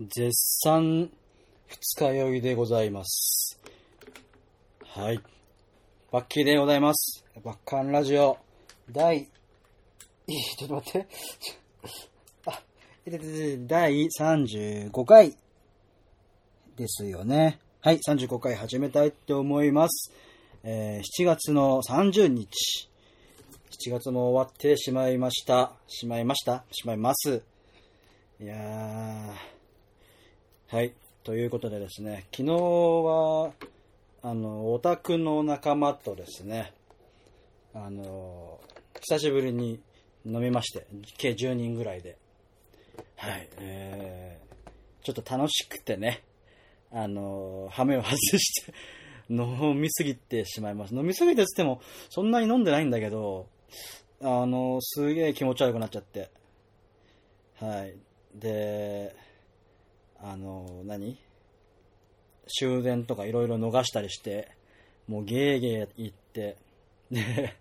絶賛二日酔いでございます。はい。バッキーでございます。バッカンラジオ、第、いちょっと待って。あ、第35回ですよね。はい、35回始めたいと思います。えー7月の30日。7月も終わってしまいました。しまいましたしまいます。いやー。はい。ということでですね、昨日は、あの、オタクの仲間とですね、あの、久しぶりに飲みまして、計10人ぐらいで。はい。えー、ちょっと楽しくてね、あの、羽目を外して、飲みすぎてしまいます。飲みすぎてつっても、そんなに飲んでないんだけど、あの、すげえ気持ち悪くなっちゃって。はい。で、あの、何？終電とかいろいろ逃したりして、もうゲーゲー言って、で、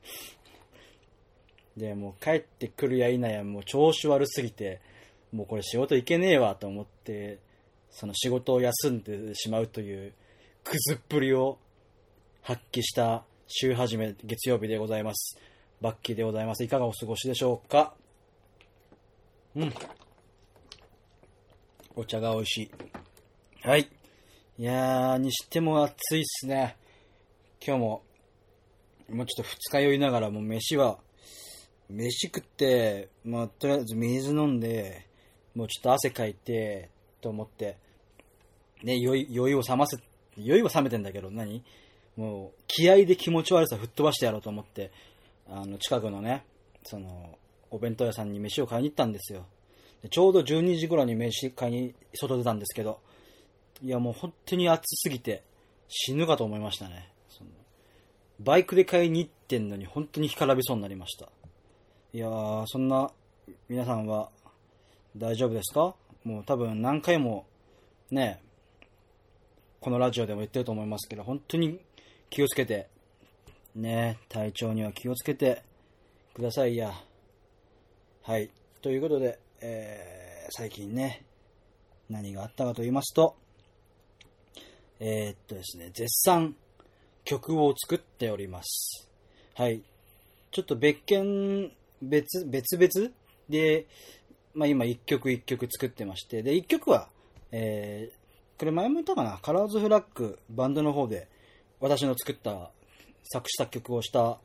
で、もう帰ってくるや否や、もう調子悪すぎて、もうこれ仕事行けねえわと思って、その仕事を休んでしまうという、くずっぷりを発揮した週始め月曜日でございます。バッキーでございます。いかがお過ごしでしょうか？うん。お茶が美味しい。はい。いやー、にしても暑いっすね。今日も、もうちょっと二日酔いながらもう飯は、飯食って、まあ、とりあえず水飲んで、もうちょっと汗かいて、と思って、ね、酔い、酔いを冷ませ、酔いは冷めてんだけど、何？もう、気合で気持ち悪さ吹っ飛ばしてやろうと思って、あの、近くのね、その、お弁当屋さんに飯を買いに行ったんですよ。ちょうど12時頃に飯買いに外出たんですけど、いやもう本当に暑すぎて死ぬかと思いましたね。バイクで買いに行ってんのに本当に干からびそうになりました。いやー、そんな皆さんは大丈夫ですか？もう多分何回もね、このラジオでも言ってると思いますけど、本当に気をつけて、ね、体調には気をつけてくださいや。はい。ということで、えー最近ね、何があったかと言いますと、えーっとですね、絶賛曲を作っております。はい。ちょっと別件、別、別々？で、まあ今一曲一曲作ってまして、で、一曲は、えーこれ前も言ったかな、カラーズフラッグバンドの方で私の作った作詞作曲をした、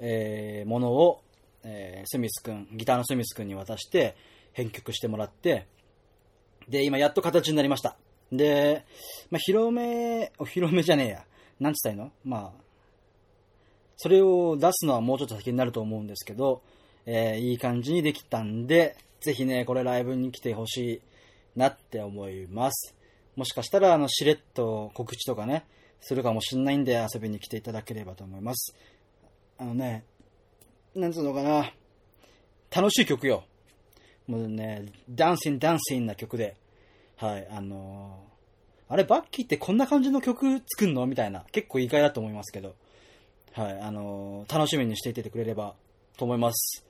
えーものを、えースミス君、ギターのスミス君に渡して編曲してもらって、で、今やっと形になりました。で、まあ、広め、お披露目じゃねえや。なんつったらいいの？まあ、それを出すのはもうちょっと先になると思うんですけど、えーいい感じにできたんで、ぜひね、これライブに来てほしいなって思います。もしかしたら、あの、しれっと告知とかね、するかもしんないんで遊びに来ていただければと思います。あのね、なんつうのかな、楽しい曲よ。もうね、ダンシンダンシンな曲で、はい、あのーあれ、バッキーってこんな感じの曲作んの？みたいな、結構意外だと思いますけど、はい、あのー楽しみにしていててくれればと思います。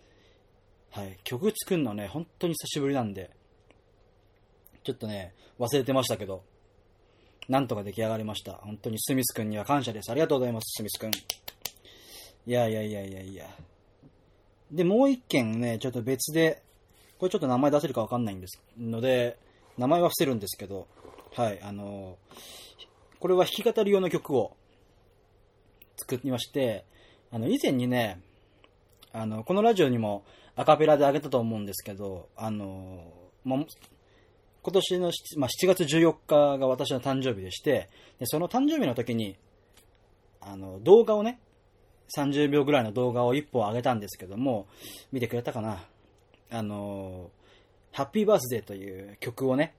はい、曲作るのね、本当に久しぶりなんで、ちょっとね、忘れてましたけど、なんとか出来上がりました。本当にスミス君には感謝です。ありがとうございます、スミス君。いやいやいやいやいや。で、もう一件ね、ちょっと別で、これちょっと名前出せるかわかんないんですので、名前は伏せるんですけど、はい、あのこれは弾き語り用の曲を作りまして、あの、以前にね、あの、このラジオにもアカペラであげたと思うんですけど、あの、まあ、今年の7、まあ、7月14日が私の誕生日でして、でその誕生日の時に、あの、動画をね、30秒ぐらいの動画を1本上げたんですけども、見てくれたかな。あの、ハッピーバースデーという曲をね、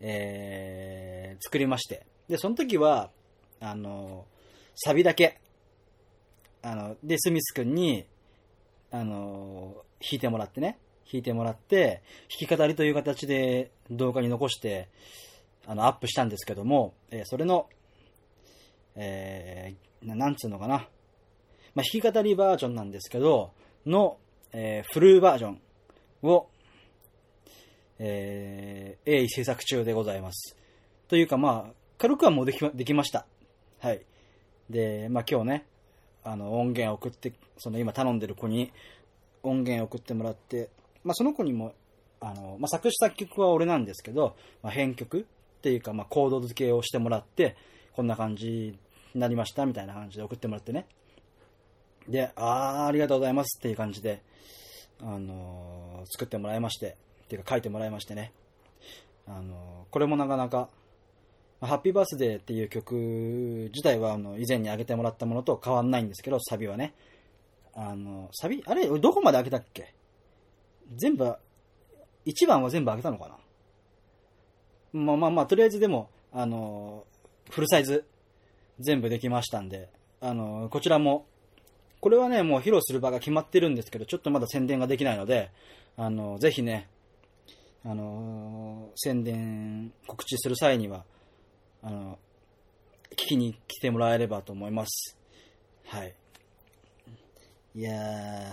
えー作りまして。で、その時は、あの、サビだけ、あの、で、スミス君に、あの、弾いてもらってね、弾いてもらって、弾き語りという形で動画に残して、あの、アップしたんですけども、えーそれの、えーななんつうのかな。まあ、弾き語りバージョンなんですけど、の、えーフルバージョンを、え鋭意制作中でございます。というかまあ、軽くはもうできまできました。はい。で、まあ今日ね、あの、音源送って、その今頼んでる子に音源送ってもらって、まあその子にも、あの、まあ作詞作曲は俺なんですけど、まあ編曲っていうか、まあコード付けをしてもらって、こんな感じになりましたみたいな感じで送ってもらってね。で、あー、ありがとうございますっていう感じで、あの作ってもらいまして、っていうか書いてもらいましてね。あのこれもなかなか、ハッピーバースデーっていう曲自体はあの以前に上げてもらったものと変わんないんですけど、サビはね。あの、サビあれどこまで上げたっけ？全部、1番は全部上げたのかな？まあまあまあ、とりあえずでも、あのフルサイズ全部できましたんで、あのこちらも、これはね、もう披露する場が決まってるんですけど、ちょっとまだ宣伝ができないので、あのぜひね、あの宣伝、告知する際には、あの聞きに来てもらえればと思います。はい。いやー、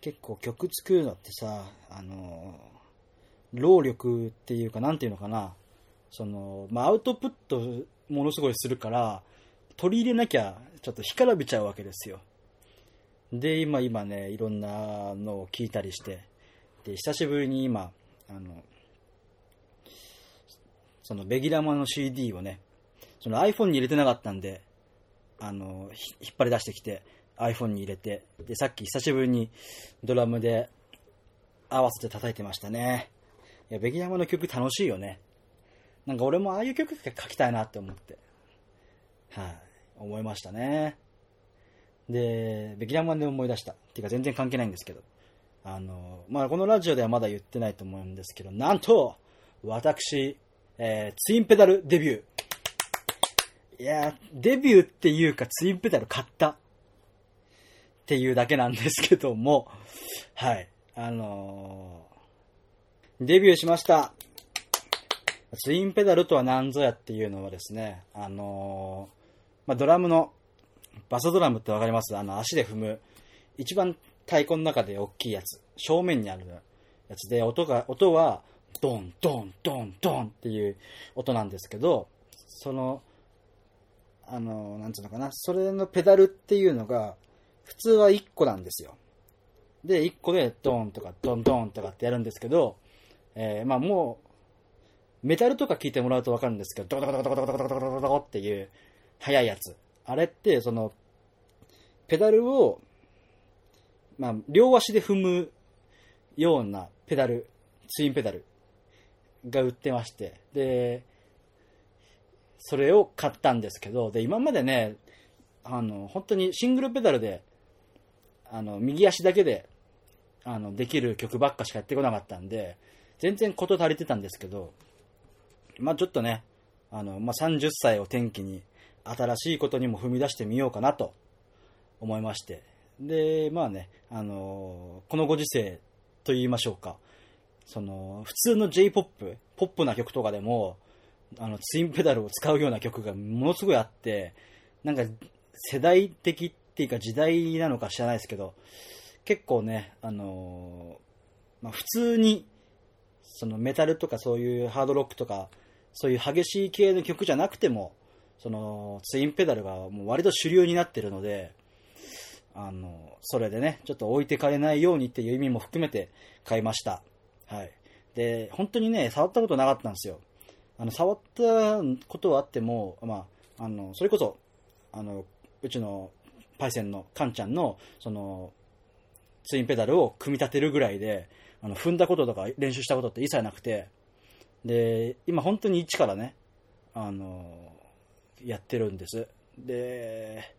結構曲作るのってさ、あの労力っていうか、なんていうのかな、その、まあ、アウトプットものすごいするから、取り入れなきゃ、ちょっと干からびちゃうわけですよ。で、今、今ね、いろんなのを聞いたりして、で、久しぶりに今、あの、その、ベギラマの CD をね、その iPhone に入れてなかったんで、あの、引っ張り出してきて、iPhone に入れて、で、さっき久しぶりにドラムで合わせて叩いてましたね。いや、ベギラマの曲楽しいよね。なんか俺もああいう曲書きたいなって思って、はい、思いましたね。で、ベギラマで思い出した。っていうか全然関係ないんですけど。あの、まあ、このラジオではまだ言ってないと思うんですけど、なんと、私、えーツインペダルデビュー。いやー、デビューっていうかツインペダル買った。っていうだけなんですけども、はい。あのーデビューしました。ツインペダルとは何ぞやっていうのはですね、あのーまあ、ドラムの、バスドラムってわかります？あの、足で踏む、一番太鼓の中で大きいやつ、正面にあるやつで、音が、音は、ドン、ドン、ドン、ドンっていう音なんですけど、その、あのなんつうのかな、それのペダルっていうのが、普通は1個なんですよ。で、1個でドンとかドンドンとかってやるんですけど、えーまあもう、メタルとか聞いてもらうとわかるんですけど、ドコドコドコドコドコドコドコドコっていう速いやつ。あれって、その、ペダルを、まあ、両足で踏むようなペダル、ツインペダルが売ってまして、で、それを買ったんですけど、で、今までね、あの、本当にシングルペダルで、あの、右足だけで、あの、できる曲ばっかしかやってこなかったんで、全然事足りてたんですけど、まあちょっとね、あの、まあ30歳を転機に、新しいことにも踏み出してみようかなと思いまして。で、まあね、あのこのご時世と言いましょうか、その、普通の J-POP、ポップな曲とかでも、あの、ツインペダルを使うような曲がものすごいあって、なんか、世代的っていうか時代なのか知らないですけど、結構ね、あのまあ、普通に、そのメタルとかそういうハードロックとか、そういう激しい系の曲じゃなくても、そのツインペダルがもう割と主流になってるので、あの、それでね、ちょっと置いてかれないようにっていう意味も含めて買いました。はい。で、本当にね、触ったことなかったんですよ。あの、触ったことはあっても、まあ、あの、それこそ、あの、うちのパイセンのカンちゃんの、その、ツインペダルを組み立てるぐらいで、あの、踏んだこととか練習したことって一切なくて、で、今本当に一からね、あの、やってるんです。で、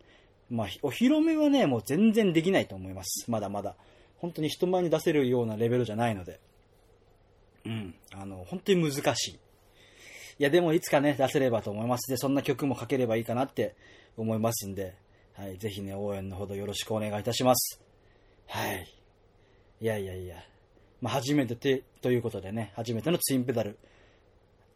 まあ、お披露目はね、もう全然できないと思います。まだまだ。本当に人前に出せるようなレベルじゃないので。うん。あの、本当に難しい。いや、でもいつかね、出せればと思います。で、そんな曲も書ければいいかなって思いますんで、はい、ぜひね、応援のほどよろしくお願いいたします。はい。いやいやいや。まあ、初めて、ということでね、初めてのツインペダル。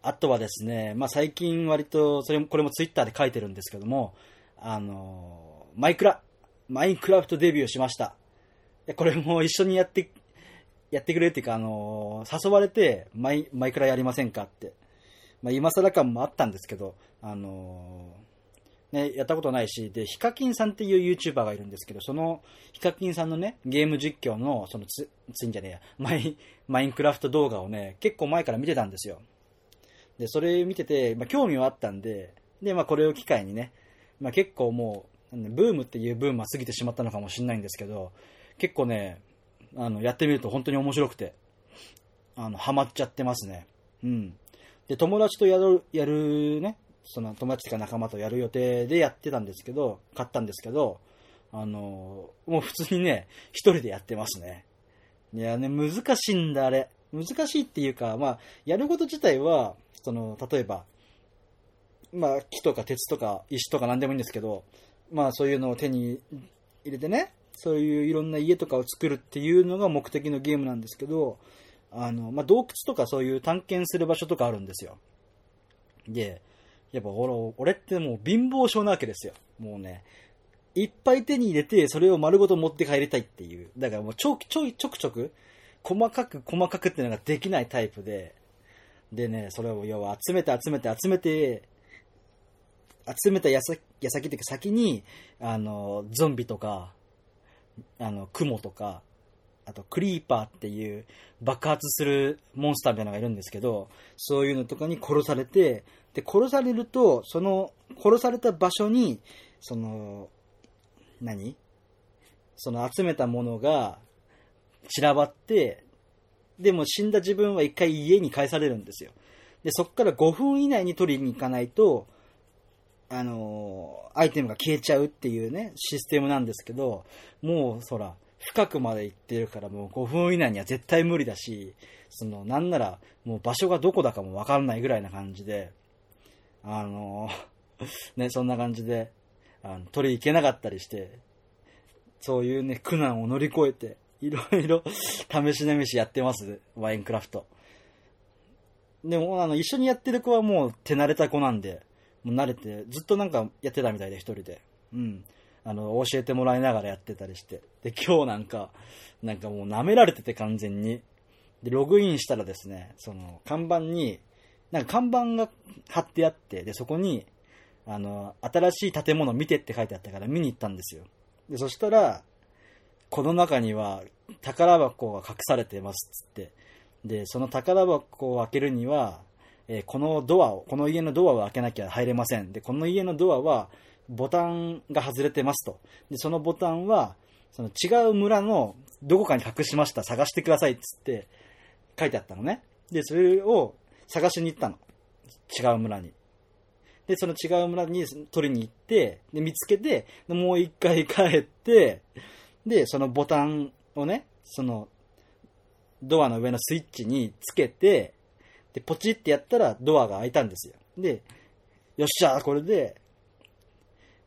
あとはですね、まあ、最近割と、それも、これもツイッターで書いてるんですけども、あのマイクラ、マインクラフトデビューしました。これも一緒にやって、やってくれっていうか、あの誘われて、マイ、マイクラやりませんかって。まあ、今更感もあったんですけど、あのね、やったことないし、で、ヒカキンさんっていう YouTuber がいるんですけど、そのヒカキンさんのね、ゲーム実況の、そのつ、つんじゃねえや、マイ、マインクラフト動画をね、結構前から見てたんですよ。で、それ見てて、まあ、興味はあったんで、で、まあ、これを機会にね、まあ、結構もう、ブームっていうブームは過ぎてしまったのかもしれないんですけど、結構ね、あの、やってみると本当に面白くて、あの、ハマっちゃってますね。うん。で、友達とやる、やるね、その友達とか仲間とやる予定でやってたんですけど、買ったんですけど、あの、もう普通にね、一人でやってますね。いやね、難しいんだ、あれ。難しいっていうか、まあ、やること自体は、その、例えば、まあ、木とか鉄とか石とか何でもいいんですけど、まあ、そういうのを手に入れてね、そういういろんな家とかを作るっていうのが目的のゲームなんですけど、あの、まあ、洞窟とかそういう探検する場所とかあるんですよ。で、やっぱ俺、俺ってもう貧乏症なわけですよ。もうね、いっぱい手に入れて、それを丸ごと持って帰りたいっていう。だからもうちょ、ちょ、ちょくちょく、細かく細かくっていうのができないタイプで、でね、それを要は集めて集めて集めて、集めた矢先、っていうか先に、あの、ゾンビとか、あの、クモとか、あとクリーパーっていう爆発するモンスターみたいなのがいるんですけど、そういうのとかに殺されて、で、殺されると、その、殺された場所に、その、何？その集めたものが散らばって、でも死んだ自分は一回家に返されるんですよ。で、そっから5分以内に取りに行かないと、あのーアイテムが消えちゃうっていうね、システムなんですけど、もう、そら、深くまで行ってるからもう5分以内には絶対無理だし、その、なんなら、もう場所がどこだかもわかんないぐらいな感じで、あのー ね、そんな感じで、あの、取り行けなかったりして、そういうね、苦難を乗り越えて、いろいろ試し試しやってます、ワインクラフト。でも、あの、一緒にやってる子はもう手慣れた子なんで、もう慣れて、ずっとなんかやってたみたいで、一人で。うん。あの、教えてもらいながらやってたりして。で、今日なんか、なんかもう舐められてて完全に。で、ログインしたらですね、その、看板に、なんか看板が貼ってあって、で、そこに、あの、新しい建物見てって書いてあったから見に行ったんですよ。で、そしたら、この中には宝箱が隠されてますっつって。で、その宝箱を開けるには、えーこのドアを、この家のドアを開けなきゃ入れません。で、この家のドアはボタンが外れてますと。で、そのボタンは、その違う村のどこかに隠しました。探してくださいっつって書いてあったのね。で、それを探しに行ったの。違う村に。で、その違う村に取りに行って、で、見つけて、でもう一回帰って、で、そのボタンをね、その、ドアの上のスイッチにつけて、で、ポチってやったらドアが開いたんですよ。で、よっしゃ、これで、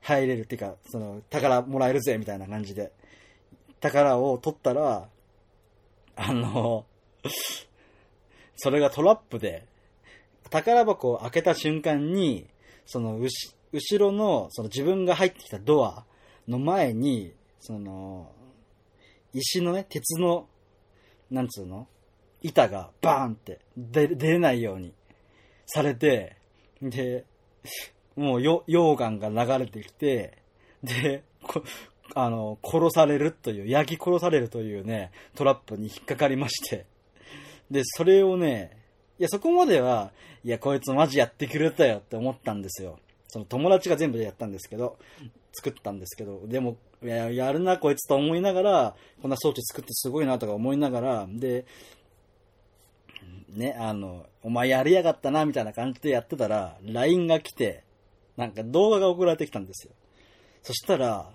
入れるっていうか、その、宝もらえるぜ、みたいな感じで。宝を取ったら、あの、それがトラップで、宝箱を開けた瞬間に、その、後ろの、その自分が入ってきたドアの前に、その、石のね、鉄の、なんつうの？板がバーンって出れないようにされて、で、もう溶岩が流れてきて、で、あの、殺されるという、焼き殺されるというね、トラップに引っかかりまして、で、それをね、いや、そこまでは、いや、こいつマジやってくれたよって思ったんですよ。その友達が全部でやったんですけど、作ったんですけど、でも、や、やるな、こいつと思いながら、こんな装置作ってすごいなとか思いながら、で、ね、あの、お前やりやがったな、みたいな感じでやってたら、LINE が来て、なんか動画が送られてきたんですよ。そしたら、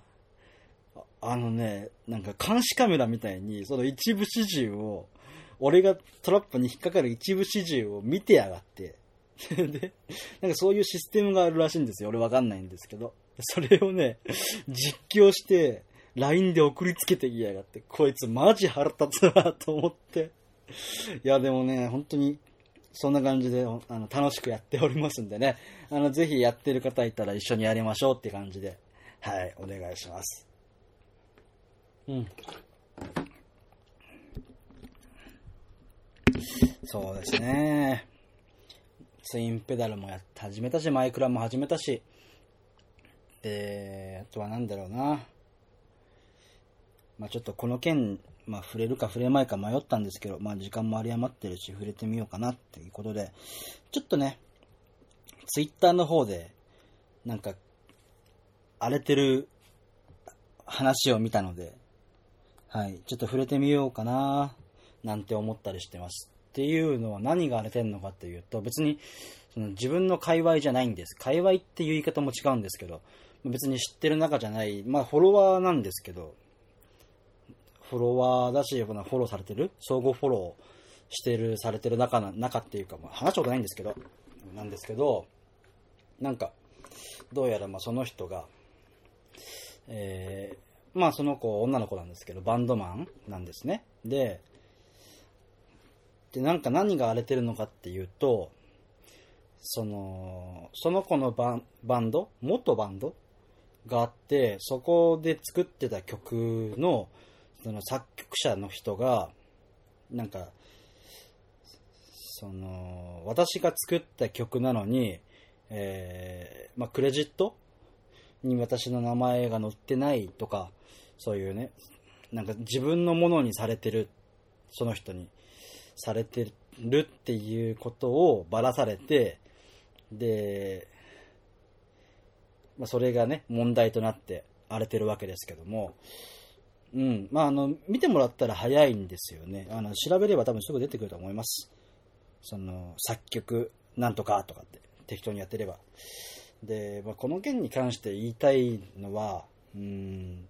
ああのね、なんか監視カメラみたいに、その一部始終を、俺がトラップに引っかかる一部始終を見てやがって、で、なんかそういうシステムがあるらしいんですよ。俺わかんないんですけど。それをね、実況して、LINE で送りつけてきやがって、こいつマジ腹立つなと思って。いや、でもね、本当に、そんな感じで、あの、楽しくやっておりますんでね、あの、ぜひやってる方いたら一緒にやりましょうって感じで、はい、お願いします。うん。そうですね。ツインペダルもや始めたし、マイクラも始めたし、で、あとはなんだろうな。まあちょっとこの件、まあ触れるか触れまいか迷ったんですけど、まあ時間も有り余ってるし触れてみようかなっていうことで、ちょっとね、ツイッターの方で、なんか、荒れてる話を見たので、はい、ちょっと触れてみようかな、なんて思ったりしてます。っていうのは何が荒れてるのかっていうと、別にその自分の界隈じゃないんです。界隈っていう言い方も違うんですけど、別に知ってる中じゃない、まあフォロワーなんですけど、フォロワーだし、フォローされてる？相互フォローしてる、されてる中な、中っていうか、まあ、話したことないんですけど、なんですけど、なんか、どうやらまあその人が、えー、まあその子、女の子なんですけど、バンドマンなんですね。で、で、なんか何が荒れてるのかっていうと、その、その子のババンド？元バンド？があって、そこで作ってた曲の、その作曲者の人が、なんか、その、私が作った曲なのに、えー、まあ、クレジット？に私の名前が載ってないとか、そういうね、なんか自分のものにされてる、その人にされてるっていうことをばらされて、で、まあ、それがね、問題となって荒れてるわけですけども、うん。まあ、あの、見てもらったら早いんですよね。あの、調べれば多分すぐ出てくると思います。その、作曲、なんとかとかって適当にやってれば。で、まあ、この件に関して言いたいのは、うん、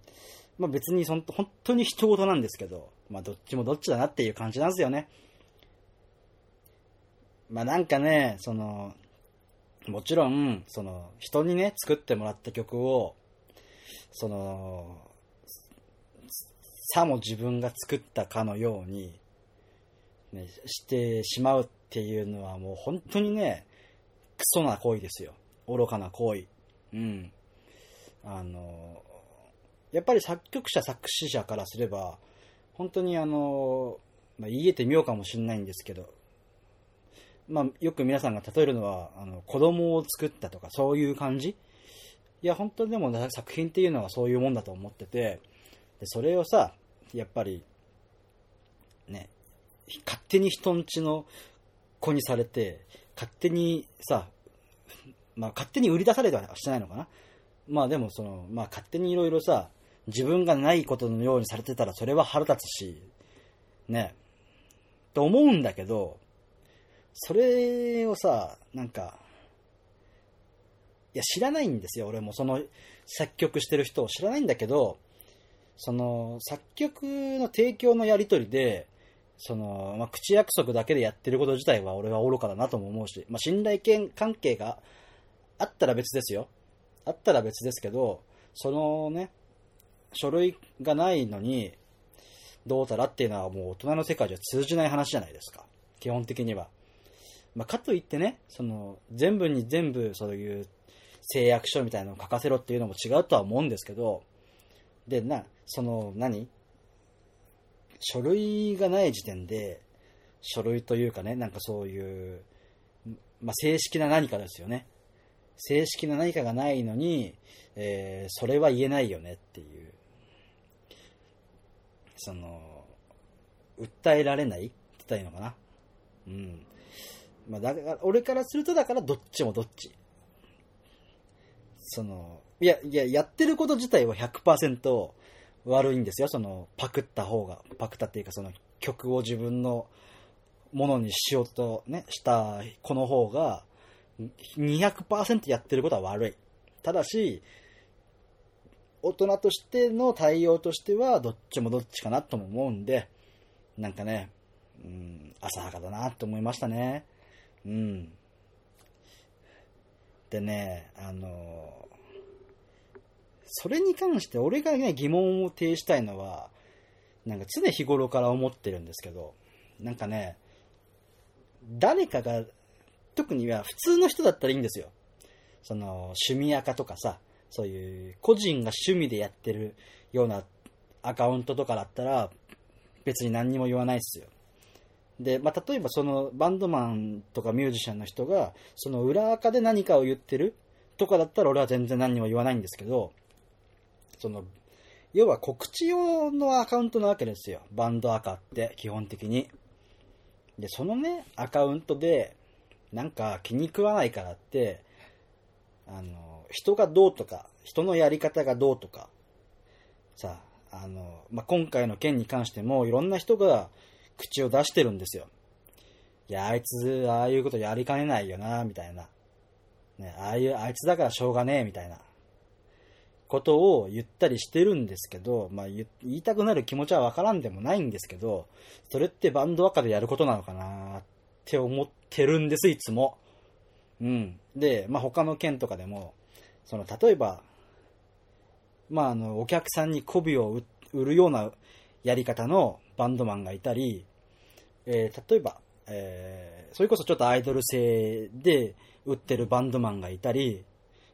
まあ、別にそん本当に人事なんですけど、まあ、どっちもどっちだなっていう感じなんですよね。まあ、なんかね、その、もちろん、その、人にね、作ってもらった曲を、その、さも自分が作ったかのように、ね、してしまうっていうのはもう本当にね、クソな行為ですよ。愚かな行為。うん。あの、やっぱり作曲者、作詞者からすれば、本当にあの、まあ、言えてみようかもしれないんですけど、まあ、よく皆さんが例えるのは、あの、子供を作ったとか、そういう感じ？いや、本当にでも、作品っていうのはそういうもんだと思ってて、でそれをさ、やっぱり、ね、勝手に人んちの子にされて、勝手にさ、まあ、勝手に売り出されてはしてないのかな？まあでもその、まあ勝手にいろいろさ、自分がないことのようにされてたらそれは腹立つし、ね、と思うんだけど、それをさ、なんか、いや、知らないんですよ、俺も。その、作曲してる人を知らないんだけど、その、作曲の提供のやりとりで、その、まあ、口約束だけでやってること自体は俺は愚かだなとも思うし、まあ、信頼関係があったら別ですよ。あったら別ですけど、そのね、書類がないのに、どうたらっていうのはもう大人の世界じゃ通じない話じゃないですか。基本的には。まあ、かといってね、その、全部に全部そういう誓約書みたいなのを書かせろっていうのも違うとは思うんですけど、で、な、その、何？書類がない時点で、書類というかね、なんかそういう、まあ、正式な何かですよね。正式な何かがないのに、えー、それは言えないよねっていう。その、訴えられないって言ったらいいのかな？うん。まあ、だから、俺からするとだからどっちもどっち。その、いや、いや、やってること自体は100%悪いんですよ。その、パクった方が、パクったっていうか、その曲を自分のものにしようとね、した子の方が、200%やってることは悪い。ただし、大人としての対応としては、どっちもどっちかなとも思うんで、なんかね、うん、浅はかだなって思いましたね。うん。でね、あの、それに関して俺がね、疑問を呈したいのは、なんか常日頃から思ってるんですけど、なんかね、誰かが、特には普通の人だったらいいんですよ。その、趣味赤とかさ、そういう個人が趣味でやってるようなアカウントとかだったら、別に何にも言わないっすよ。で、まあ、例えばそのバンドマンとかミュージシャンの人が、その裏垢で何かを言ってるとかだったら俺は全然何も言わないんですけど、その、要は告知用のアカウントなわけですよ。バンド赤って、基本的に。で、そのね、アカウントで、なんか気に食わないからって、あの、人がどうとか、人のやり方がどうとか、さあ、あの、まあ、今回の件に関してもいろんな人が口を出してるんですよ。いや、あいつ、ああいうことやりかねないよな、みたいな。ね、ああいう、あいつだからしょうがねえ、みたいな。ことを言ったりしてるんですけど、まあ、言いたくなる気持ちはわからんでもないんですけど、それってバンド赤でやることなのかなって思ってるんです、いつも。うん。で、まあ、他の件とかでも、その、例えば、まあ、あの、お客さんに媚びを売るようなやり方のバンドマンがいたり、えー例えば、えーそれこそちょっとアイドル性で売ってるバンドマンがいたり、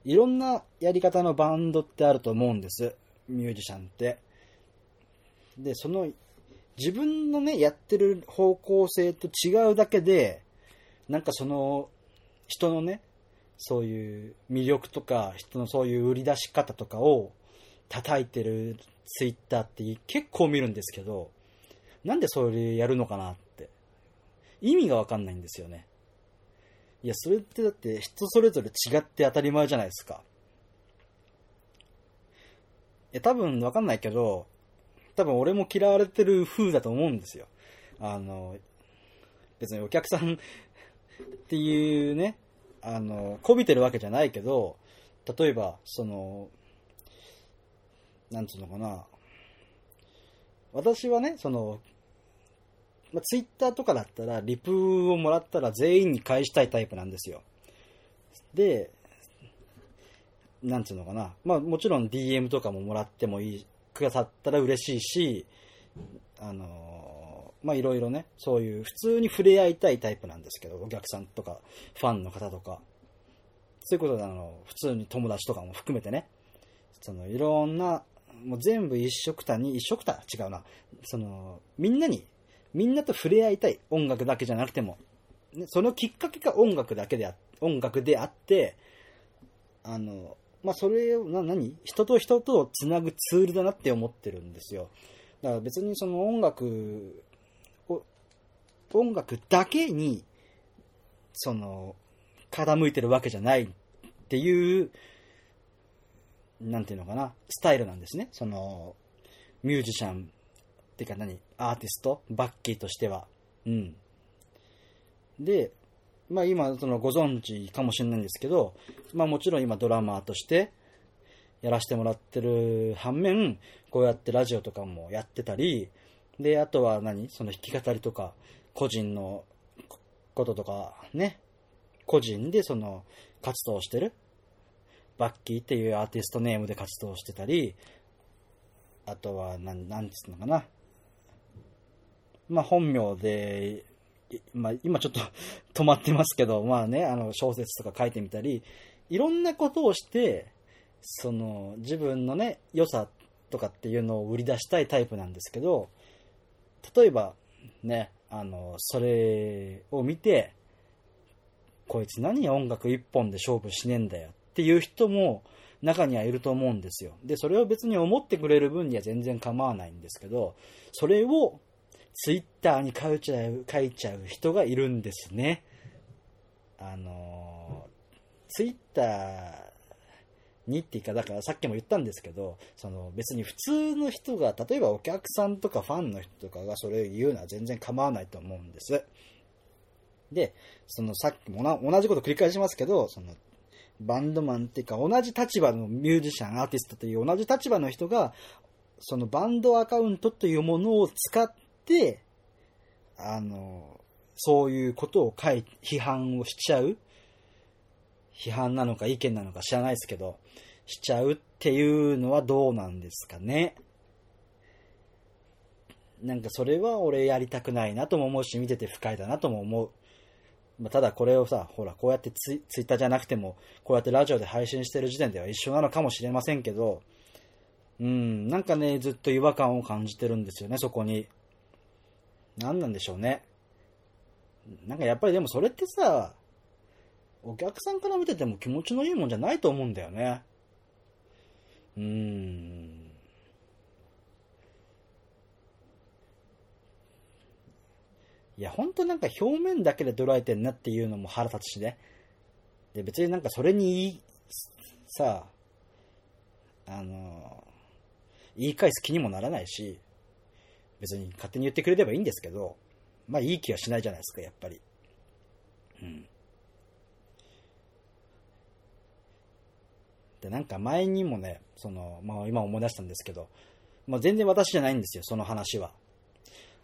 いろんなやり方のバンドってあると思うんです。ミュージシャンって。で、その、自分のね、やってる方向性と違うだけで、なんかその、人のね、そういう魅力とか、人のそういう売り出し方とかを叩いてるツイッターって結構見るんですけど、なんでそれやるのかなって。意味がわかんないんですよね。いや、それってだって人それぞれ違って当たり前じゃないですか。いや、多分わかんないけど、多分俺も嫌われてる風だと思うんですよ。あの、別にお客さんっていうね、あの、こびてるわけじゃないけど、例えば、その、なんつうのかな。私はね、その、まあ、ツイッターとかだったら、リプをもらったら全員に返したいタイプなんですよ。で、なんつうのかな。まあもちろん DM とかももらってもいい、くださったら嬉しいし、あのまあいろいろね、そういう普通に触れ合いたいタイプなんですけど、お客さんとか、ファンの方とか、そういうことであの、普通に友達とかも含めてね、そのいろんな、もう全部一色たに、一色た？違うな、その、みんなに、みんなと触れ合いたい音楽だけじゃなくても、ね、そのきっかけが音楽だけであ、音楽であって、あの、まあ、それを、な、何？人と人とをつなぐツールだなって思ってるんですよ。だから別にその音楽を、音楽だけに、その、傾いてるわけじゃないっていう、なんていうのかな、スタイルなんですね。その、ミュージシャン、てか何？アーティスト？バッキーとしては。うん。で、まあ今、そのご存知かもしれないんですけど、まあもちろん今ドラマーとしてやらせてもらってる反面、こうやってラジオとかもやってたり、で、あとは何？その弾き語りとか、個人のこととかね、個人でその活動してる、バッキーっていうアーティストネームで活動してたり、あとは、なん、なんつうのかな？まあ本名で、まあ今ちょっと止まってますけど、まあね、あの小説とか書いてみたり、いろんなことをして、その自分のね、良さとかっていうのを売り出したいタイプなんですけど、例えばね、あの、それを見て、こいつ何音楽一本で勝負しねえんだよっていう人も中にはいると思うんですよ。で、それを別に思ってくれる分には全然構わないんですけど、それをツイッターに書いちゃう、書いちゃう人がいるんですね。あの、ツイッターにっていうか、だからさっきも言ったんですけど、その別に普通の人が、例えばお客さんとかファンの人とかがそれを言うのは全然構わないと思うんです。で、そのさっきも同じこと繰り返しますけど、そのバンドマンっていうか同じ立場のミュージシャン、アーティストという同じ立場の人が、そのバンドアカウントというものを使って、あの、そういうことを書い、批判をしちゃう批判なのか意見なのか知らないですけど、しちゃうっていうのはどうなんですかね。なんかそれは俺やりたくないなとも思うし、見てて不快だなとも思う。まあ、ただこれをさ、ほら、こうやってツイツイッターじゃなくても、こうやってラジオで配信してる時点では一緒なのかもしれませんけど、うん、なんかね、ずっと違和感を感じてるんですよね、そこに。何なんでしょうね。なんかやっぱりでもそれってさ、お客さんから見てても気持ちのいいもんじゃないと思うんだよね。うーん。いや、ほんとなんか表面だけで捉えてんなっていうのも腹立つしね。で、別になんかそれに言い、さあの、言い返す気にもならないし、別に勝手に言ってくれればいいんですけど、まあいい気はしないじゃないですか、やっぱり。うん。で、なんか前にもね、その、まあ今思い出したんですけど、まあ全然私じゃないんですよ、その話は。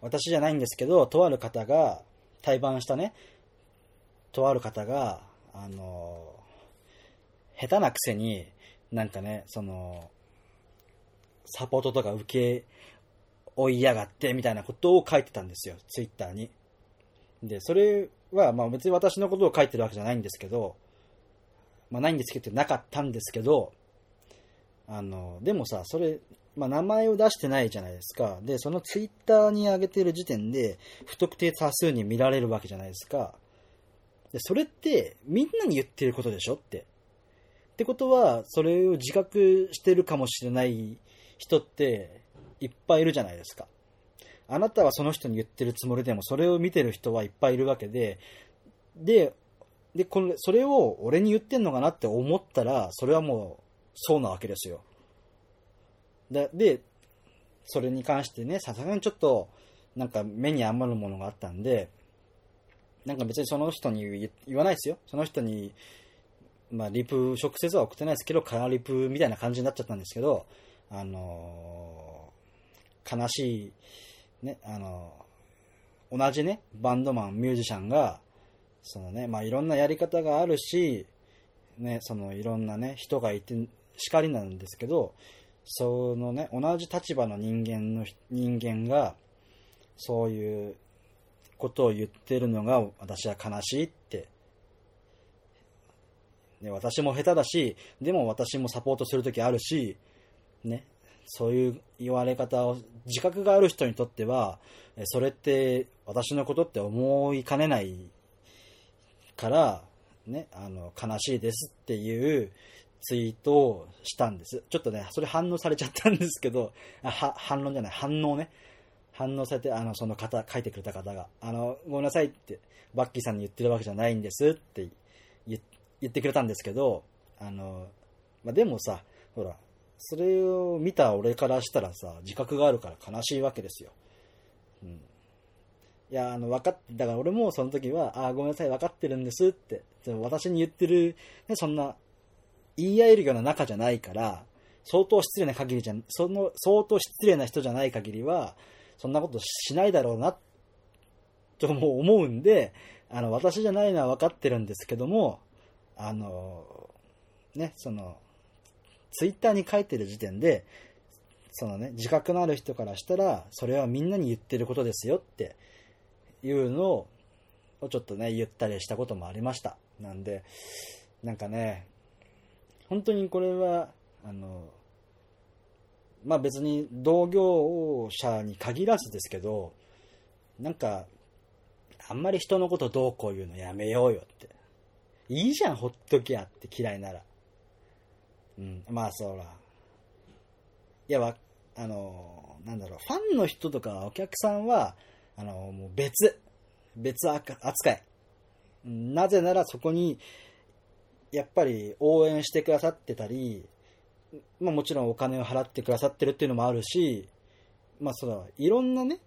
私じゃないんですけど、とある方が、対バンしたね、とある方が、あの、下手なくせに、なんかね、その、サポートとか受け追いやがってみたいなことを書いてたんですよ、ツイッターに。で、それは、まあ別に私のことを書いてるわけじゃないんですけど、まあないんですけど、なかったんですけど、あの、でもさ、それ、まあ名前を出してないじゃないですか。で、そのツイッターに上げてる時点で、不特定多数に見られるわけじゃないですか。で、それって、みんなに言ってることでしょって。ってことは、それを自覚してるかもしれない人って、いっぱいいるじゃないですか。あなたはその人に言ってるつもりでも、それを見てる人はいっぱいいるわけで、で、で、これ、それを俺に言ってんのかなって思ったら、それはもう、そうなわけですよ。で、で、それに関してね、さすがにちょっと、なんか目に余るものがあったんで、なんか別にその人に言わないですよ。その人に、まあ、リプ、直接は送ってないですけど、カラリプみたいな感じになっちゃったんですけど、あのー、悲しい、ね、あの、同じね、バンドマン、ミュージシャンが、そのね、まあ、いろんなやり方があるし、ね、そのいろんなね、人がいて、叱りなんですけど、そのね、同じ立場の人間の、人間が、そういうことを言ってるのが私は悲しいって。ね、私も下手だし、でも私もサポートするときあるし、ね、そういう言われ方を、自覚がある人にとっては、それって私のことって思いかねないから、ね、あの、悲しいですっていうツイートをしたんです。ちょっとね、それ反応されちゃったんですけど、は反論じゃない、反応ね。反応されて、あの、その方、書いてくれた方が、あの、ごめんなさいって、バッキーさんに言ってるわけじゃないんですって言ってくれたんですけど、あの、まあ、でもさ、ほら、それを見た俺からしたらさ、自覚があるから悲しいわけですよ。うん。いや、あの、分かって、だから俺もその時は、ああ、ごめんなさい、分かってるんですって、私に言ってる、ね、そんな、言い合えるような仲じゃないから、相当失礼な限りじゃ、その、相当失礼な人じゃない限りは、そんなことしないだろうな、とも思うんで、あの、私じゃないのは分かってるんですけども、あの、ね、その、ツイッターに書いてる時点で、そのね、自覚のある人からしたら、それはみんなに言ってることですよっていうのを、ちょっとね、言ったりしたこともありました。なんで、なんかね、本当にこれは、あの、まあ別に同業者に限らずですけど、なんか、あんまり人のことどうこう言うのやめようよって。いいじゃん、ほっときゃって嫌いなら。うん、まあそうら。いや、あの、なんだろう、ファンの人とかお客さんは、あの、もう別、別扱い。なぜならそこに、やっぱり応援してくださってたり、まあもちろんお金を払ってくださってるっていうのもあるし、まあそうだ、いろんなね、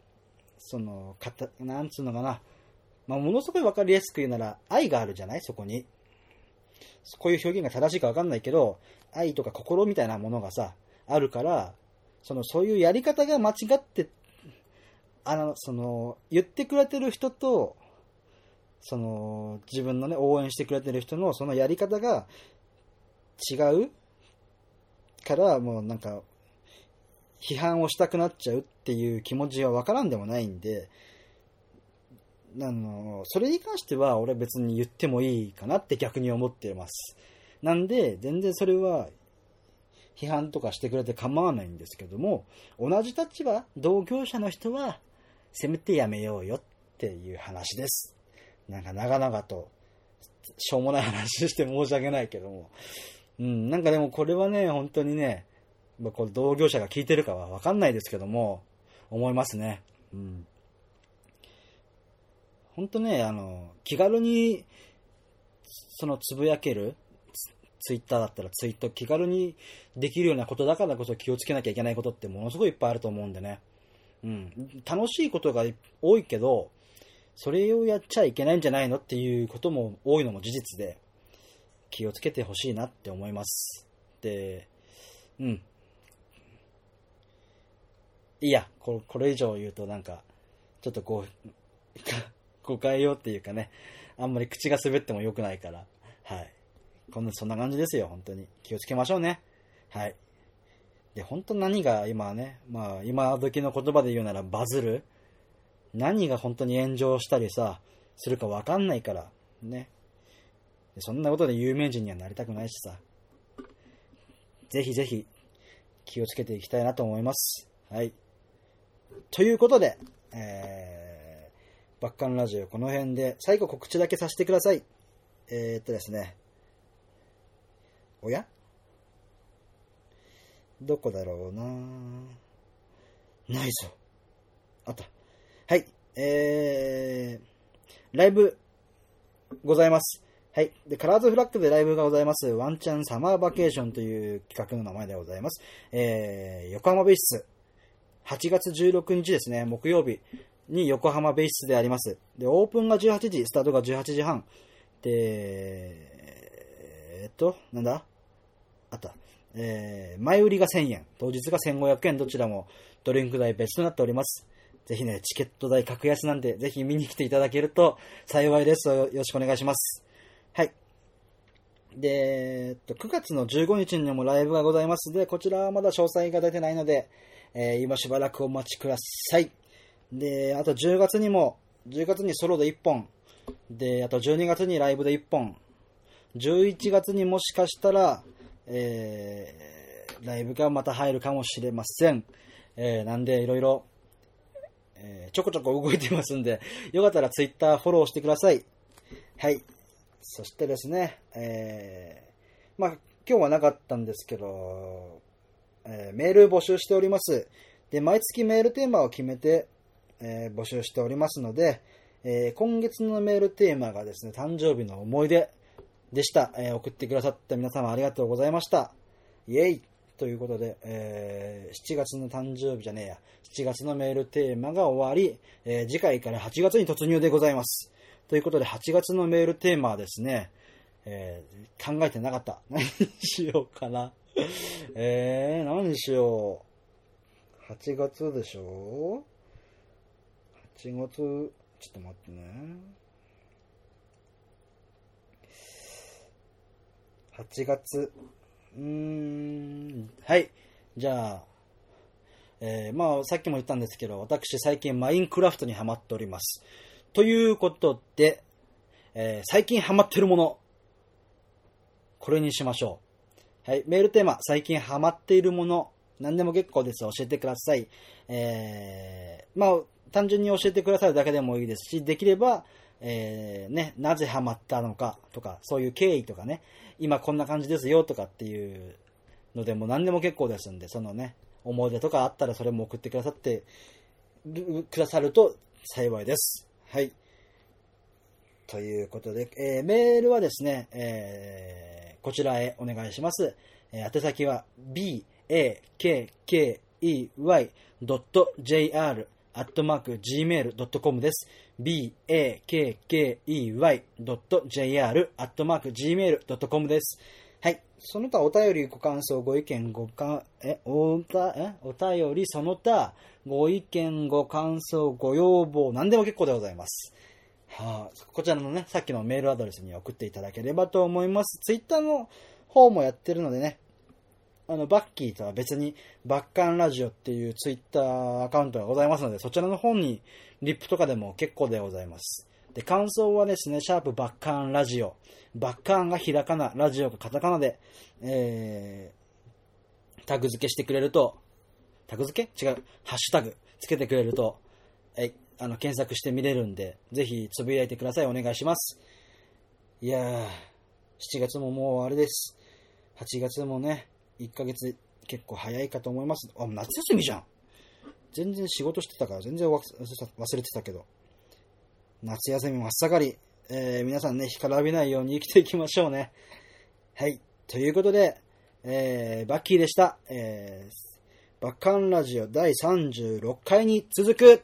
その、かた、なんつうのかな、まあものすごいわかりやすく言うなら愛があるじゃない？そこに。こういう表現が正しいかわかんないけど、愛とか心みたいなものがさ、あるから、その、そういうやり方が間違って、あの、その、言ってくれてる人と、その、自分のね、応援してくれてる人の、そのやり方が違うから、もうなんか、批判をしたくなっちゃうっていう気持ちはわからんでもないんで、あの、それに関しては俺別に言ってもいいかなって逆に思ってます。なんで、全然それは批判とかしてくれて構わないんですけども、同じ立場、同業者の人は、せめてやめようよっていう話です。なんか長々と、しょうもない話して申し訳ないけども。うん、なんかでもこれはね、本当にね、まあ、これ同業者が聞いてるかはわかんないですけども、思いますね。うん。本当ね、あの、気軽に、そのつぶやける、ツイッターだったらツイート気軽にできるようなことだからこそ気をつけなきゃいけないことってものすごいいっぱいあると思うんでね。うん。楽しいことが多いけど、それをやっちゃいけないんじゃないのっていうことも多いのも事実で、気をつけてほしいなって思います。で、うん。いや、これ以上言うとなんか、ちょっとこう、誤解よっていうかね、あんまり口が滑っても良くないから、はい。こんな、そんな感じですよ、本当に。気をつけましょうね。はい。で、本当何が今ね、まあ、今時の言葉で言うならバズる？何が本当に炎上したりさ、するかわかんないから、ね。そんなことで有名人にはなりたくないしさ。ぜひぜひ気をつけていきたいなと思います。はい。ということで、えー、バッカンラジオこの辺で最後告知だけさせてください。えー、っとですね。おや？どこだろうな？ないぞ。あった。はい。えー、ライブございます。はい。で、カラーズフラッグでライブがございます。ワンチャンサマーバケーションという企画の名前でございます。えー、横浜ベース8月16日ですね、木曜日に横浜ベイスであります。で、オープンが18時、スタートが18時半。で、えー、っと、なんだ？あった。えー、前売りが1000円、当日が1500円、どちらもドリンク代別となっております。ぜひね、チケット代格安なんで、ぜひ見に来ていただけると幸いです。よろしくお願いします。はい。で、えっと、9月の15日にもライブがございますので、こちらはまだ詳細が出てないので、えー、今しばらくお待ちください。で、あと10月にも、10月にソロで1本。で、あと12月にライブで1本。11月にもしかしたら、えー、ライブがまた入るかもしれません。えー、なんでいろいろ、えー、ちょこちょこ動いてますんで、よかったら Twitter フォローしてください。はい。そしてですね、えー、まあ、今日はなかったんですけど、えー、メール募集しております。で、毎月メールテーマを決めて、えー、募集しておりますので、えー、今月のメールテーマがですね、誕生日の思い出でした。え送ってくださった皆様ありがとうございました。イェイということで、え7月の誕生日じゃねえや、7月のメールテーマが終わり、え次回から8月に突入でございます。ということで、8月のメールテーマはですね、え考えてなかった。何しようかな。えー、何しよう。8月でしょ ?8 月、ちょっと待ってね。8月。うーん、はい。じゃあ、えー、まあ、さっきも言ったんですけど、私最近マインクラフトにハマっております。ということで、えー、最近ハマってるもの、これにしましょう。はい、メールテーマ、最近ハマっているもの、何でも結構です。教えてください。えー、まあ、単純に教えてくださるだけでもいいですし、できれば、えー、ね、なぜハマったのかとか、そういう経緯とかね、今こんな感じですよとかっていうのでも何でも結構ですんで、そのね、思い出とかあったらそれも送ってくださって、くださると幸いです。はい。ということで、えー、メールはですね、えーこちらへお願いします。えー、宛先は b a k k e y j r gmail.com です。bakkey.jr.gmail.com です。はい。その他お便り、ご感想、ご意見、ごか、え、おた、え、お便り、その他、ご意見、ご感想、ご要望、何でも結構でございます。はあ、こちらのね、さっきのメールアドレスに送っていただければと思います。ツイッターの方もやってるのでね、あの、バッキーとは別に、バッカンラジオっていうツイッターアカウントがございますので、そちらの方にリップとかでも結構でございます。で、感想はですね、シャープバッカンラジオ。バッカンがひらかな、ラジオがカタカナで、えー、タグ付けしてくれると、タグ付け？違う、ハッシュタグつけてくれると、はい、あの、検索して見れるんで、ぜひつぶやいてください。お願いします。いやー、7月ももうあれです。8月もね、1ヶ月結構早いかと思います。あ、夏休みじゃん。全然仕事してたから全然忘れてたけど。夏休み真っ盛り。えー皆さんね、干からびないように生きていきましょうね。はい。ということで、えーバッキーでした。えーバッカンラジオ第36回に続く